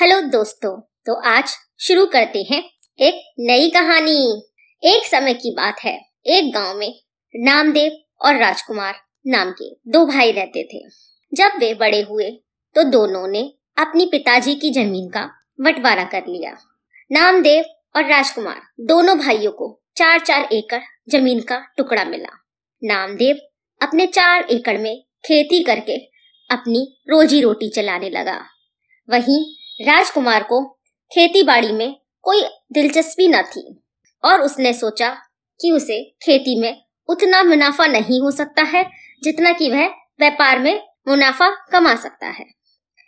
Hello दोस्तों तो आज शुरू करते हैं एक नई कहानी। एक समय की बात है, एक गाँव में नामदेव और राजकुमार नाम के दो भाई रहते थे। जब वे बड़े हुए तो दोनों ने अपनी पिताजी की ज़मीन का बंटवारा कर लिया। नामदेव और राजकुमार दोनों भाइयों को चार चार एकड़ ज़मीन का टुकड़ा मिला। नामदेव अपने चार एकड़ में खेती करके अपनी रोजी रोटी चलाने लगा। वहीं राजकुमार को खेती बाड़ी में कोई दिलचस्पी न थी और उसने सोचा कि उसे खेती में उतना मुनाफा नहीं हो सकता है, जितना कि वह व्यापार में मुनाफा कमा सकता है।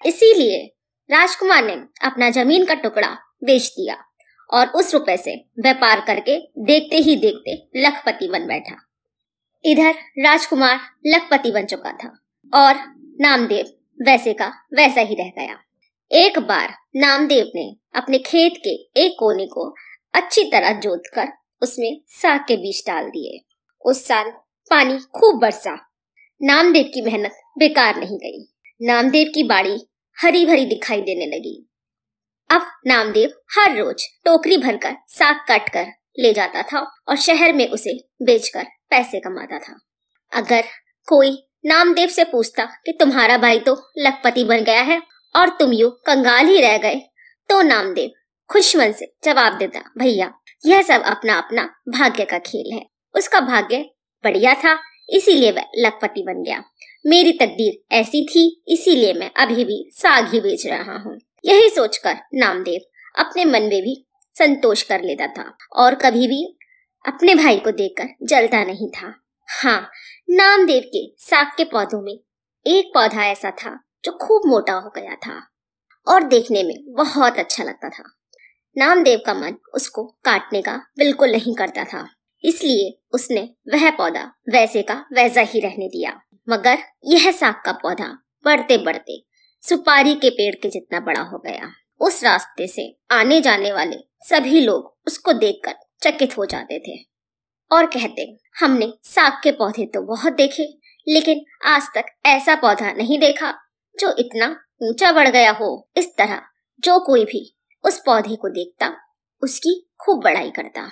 इसीलिए राजकुमार ने अपना ज़मीन का टुकड़ा बेच दिया और उस रुपए से व्यापार करके देखते ही देखते लखपति बन बैठा। इधर राजकुमार लखपति बन चुका था और नामदेव वैसे का वैसा ही रह गया। एक बार नामदेव ने अपने खेत के एक कोने को अच्छी तरह जोत कर उसमें साग के बीज डाल दिए। उस साल पानी खूब बरसा। नामदेव की मेहनत बेकार नहीं गई। नामदेव की बाड़ी हरी भरी दिखाई देने लगी। अब नामदेव हर रोज टोकरी भरकर साग काट कर ले जाता था और शहर में उसे बेचकर पैसे कमाता था। अगर कोई नामदेव से पूछता कि तुम्हारा भाई तो लखपति बन गया है और तुम यू कंगाल ही रह गए। तो नामदेव, खुश मन से जवाब देता, भैया, यह सब अपना अपना भाग्य का खेल है। उसका भाग्य बढ़िया था, इसीलिए वह लखपति बन गया। मेरी तकदीर ऐसी थी, इसीलिए मैं अभी भी साग ही बेच रहा हूँ। यही सोचकर नामदेव अपने मन में भी संतोष कर लेता था और कभी भी अपने भाई को देखकर जलता नहीं था। हाँ नामदेव के साग के पौधों में एक पौधा ऐसा था जो खूब मोटा हो गया था और देखने में बहुत अच्छा लगता था। नामदेव का मन उसको काटने का बिल्कुल नहीं करता था, इसलिए उसने वह पौधा वैसे का वैसा ही रहने दिया। मगर यह साग का पौधा बढ़ते बढ़ते सुपारी के पेड़ के जितना बड़ा हो गया, उस रास्ते से आने जाने वाले सभी लोग उसको देखकर चकित हो जाते थे और कहते, हमने साग के पौधे तो बहुत देखे, लेकिन आज तक ऐसा पौधा नहीं देखा। जो इतना ऊँचा बढ़ गया हो इस तरह, जो कोई भी उस पौधे को देखता, उसकी खूब बड़ाई करता।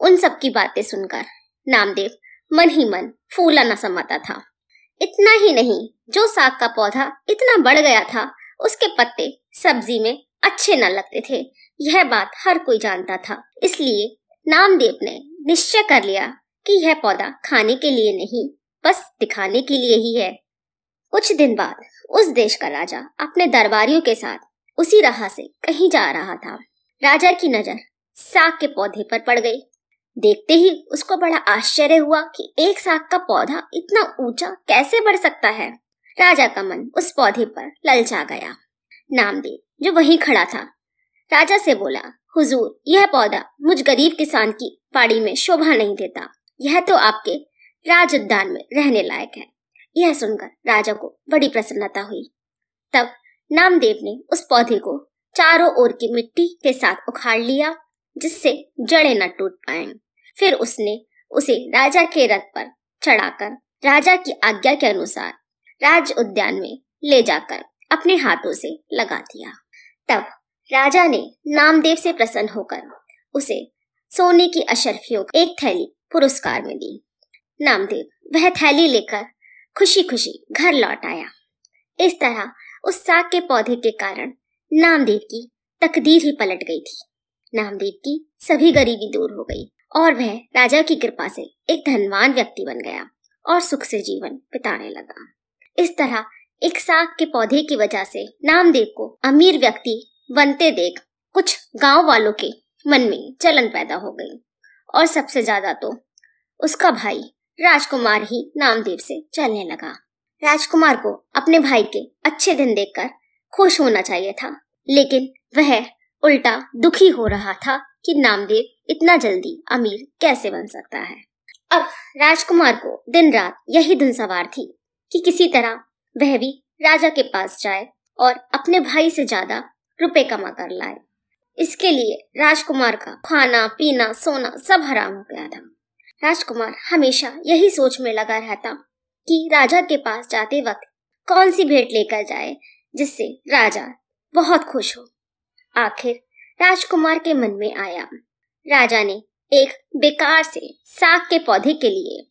उन सब की बातें सुनकर नामदेव मन ही मन फूला न समाता था। इतना ही नहीं, जो साग का पौधा इतना बढ़ गया था, उसके पत्ते सब्ज़ी में अच्छे न लगते थे, यह बात हर कोई जानता था। इसलिए नामदेव ने निश्चय कर लिया कि यह पौधा खाने के लिए नहीं, बस दिखाने के लिए ही है। कुछ दिन बाद उस देश का राजा अपने दरबारियों के साथ उसी राह से कहीं जा रहा था। राजा की नज़र साग के पौधे पर पड़ गई। देखते ही उसको बड़ा आश्चर्य हुआ कि एक साग का पौधा इतना ऊँचा कैसे बढ़ सकता है। राजा का मन उस पौधे पर ललचा गया। नामदेव जो वहीं खड़ा था। राजा से बोला, हुजूर, यह पौधा मुझ गरीब किसान की पाड़ी में शोभा नहीं देता। यह तो आपके राज उद्यान में रहने लायक है। यह सुनकर राजा को बड़ी प्रसन्नता हुई। तब नामदेव ने उस पौधे को चारों ओर की मिट्टी के साथ उखाड़ लिया, जिससे जड़े न टूट पाए फिर उसने उसे राजा के रथ पर चढ़ाकर राजा की आज्ञा के अनुसार राज उद्यान में ले जाकर अपने हाथों से लगा दिया। तब राजा ने नामदेव से प्रसन्न होकर उसे सोने की अशरफियों एक थैली पुरस्कार में दी। नामदेव वह थैली लेकर खुशी खुशी घर लौट आया। इस तरह उस साग के पौधे के कारण नामदेव की तकदीर ही पलट गई थी। नामदेव की सभी गरीबी दूर हो गई और वह राजा की कृपा से एक धनवान व्यक्ति बन गया और सुख से जीवन बिताने लगा। इस तरह एक साग के पौधे की वजह से नामदेव को अमीर व्यक्ति बनते देख कुछ गाँव वालों के मन में चलन पैदा हो गई और सबसे ज़्यादा तो उसका भाई राजकुमार ही नामदेव से चलने लगा। राजकुमार को अपने भाई के अच्छे दिन देखकर खुश होना चाहिए था, लेकिन वह उल्टा दुखी हो रहा था कि नामदेव इतना जल्दी अमीर कैसे बन सकता है। अब राजकुमार को दिन रात यही धुन सवार थी कि किसी तरह वह भी राजा के पास जाए और अपने भाई से ज़्यादा रुपए कमा कर लाए। इसके लिए राजकुमार का खाना, पीना, सोना सब हराम हो गया था। राजकुमार हमेशा यही सोच में लगा रहता कि राजा के पास जाते वक्त कौन सी भेंट लेकर जाए जिससे राजा बहुत खुश हो। आखिर राजकुमार के मन में आया। राजा ने एक बेकार से साग के पौधे के लिए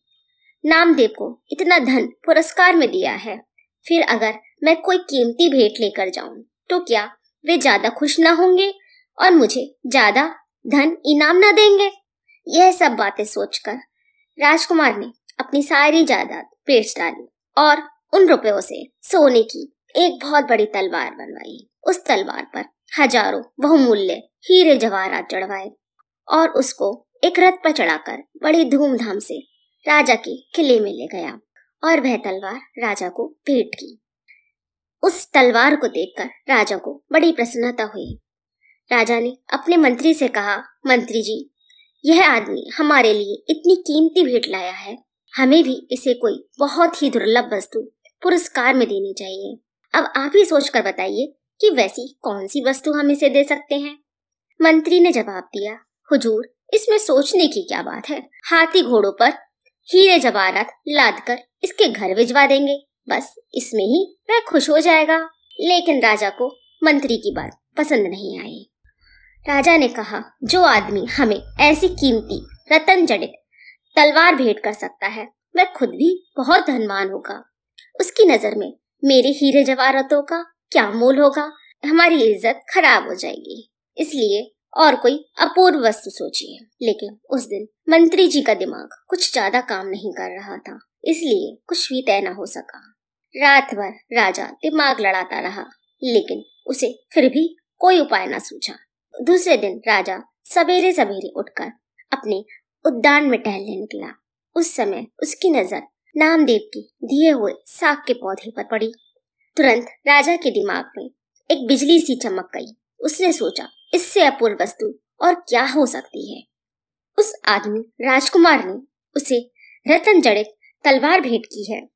नामदेव को इतना धन पुरस्कार में दिया है। फिर अगर मैं कोई कीमती भेंट लेकर जाऊँ तो क्या वे ज़्यादा खुश ना होंगे और मुझे ज़्यादा धन इनाम ना देंगे? यह सब बातें सोचकर राजकुमार ने अपनी सारी जायदाद बेच डाली और उन रुपयों से सोने की एक बहुत बड़ी तलवार बनवाई। उस तलवार पर हज़ारों बहुमूल्य हीरे जवाहरात चढ़वाए और उसको एक रथ पर चढ़ाकर बड़ी धूमधाम से राजा के किले में ले गया और वह तलवार राजा को भेंट की। उस तलवार को देखकर राजा को बड़ी प्रसन्नता हुई। राजा ने अपने मंत्री से कहा, मंत्री जी यह आदमी हमारे लिए इतनी कीमती भेंट लाया है। हमें भी इसे कोई बहुत ही दुर्लभ वस्तु पुरस्कार में देनी चाहिए। अब आप ही सोच कर बताइए कि वैसी कौन सी वस्तु हम इसे दे सकते हैं? मंत्री ने जवाब दिया, हुजूर, इसमें सोचने की क्या बात है? हाथी घोड़ों पर हीरे जवाहरात लाद कर इसके घर भिजवा देंगे। बस इसमें ही वह खुश हो जाएगा। लेकिन राजा को मंत्री की बात पसंद नहीं आई। राजा ने कहा, जो आदमी हमें ऐसी कीमती, रतन जड़ित तलवार भेंट कर सकता है, वह खुद भी बहुत धनवान होगा। उसकी नज़र में मेरे हीरे जवाहरतों का क्या मोल होगा? हमारी इज़्ज़त खराब हो जाएगी। इसलिए और कोई अपूर्व वस्तु सोचिए। लेकिन उस दिन मंत्री जी का दिमाग कुछ ज़्यादा काम नहीं कर रहा था, इसलिए कुछ भी तय न हो सका। रात भर राजा दिमाग लड़ाता रहा, लेकिन उसे फिर भी कोई उपाय न सूझा। दूसरे दिन राजा सवेरे सवेरे उठकर अपने उद्यान में टहलने निकला। उस समय उसकी नज़र नामदेव के दिए हुए साग के पौधे पर पड़ी। तुरंत राजा के दिमाग में एक बिजली सी चमक गई। उसने सोचा, इससे अपूर्व वस्तु और क्या हो सकती है? उस आदमी राजकुमार ने उसे रतन जड़ित तलवार भेंट की है।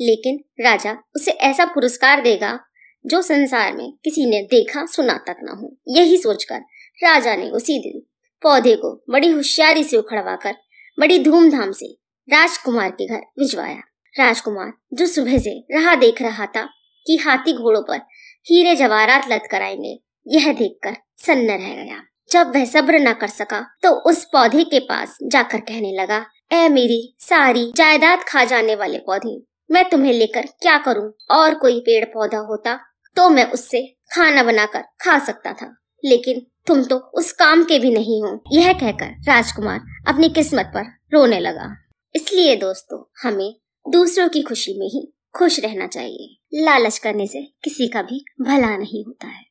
लेकिन राजा उसे ऐसा पुरस्कार देगा जो संसार में किसी ने देखा सुना तक न हो। यही सोचकर राजा ने उसी दिन पौधे को बड़ी होशियारी से उखड़वाकर, बड़ी धूमधाम से राजकुमार के घर भिजवाया। राजकुमार जो सुबह से राह देख रहा था कि हाथी घोड़ों पर हीरे जवाहरात लद कर आएँगे, यह देखकर सन्न रह गया। जब वह सब्र न कर सका तो उस पौधे के पास जाकर कहने लगा ए मेरी सारी जायदाद खा जाने वाले पौधे, मैं तुम्हें लेकर क्या करूँ? और कोई पेड़ पौधा होता? तो मैं उससे खाना बनाकर खा सकता था। लेकिन तुम तो उस काम के भी नहीं हो। यह कहकर राजकुमार अपनी किस्मत पर रोने लगा। इसलिए दोस्तों, हमें दूसरों की खुशी में ही खुश रहना चाहिए। लालच करने से किसी का भी भला नहीं होता है।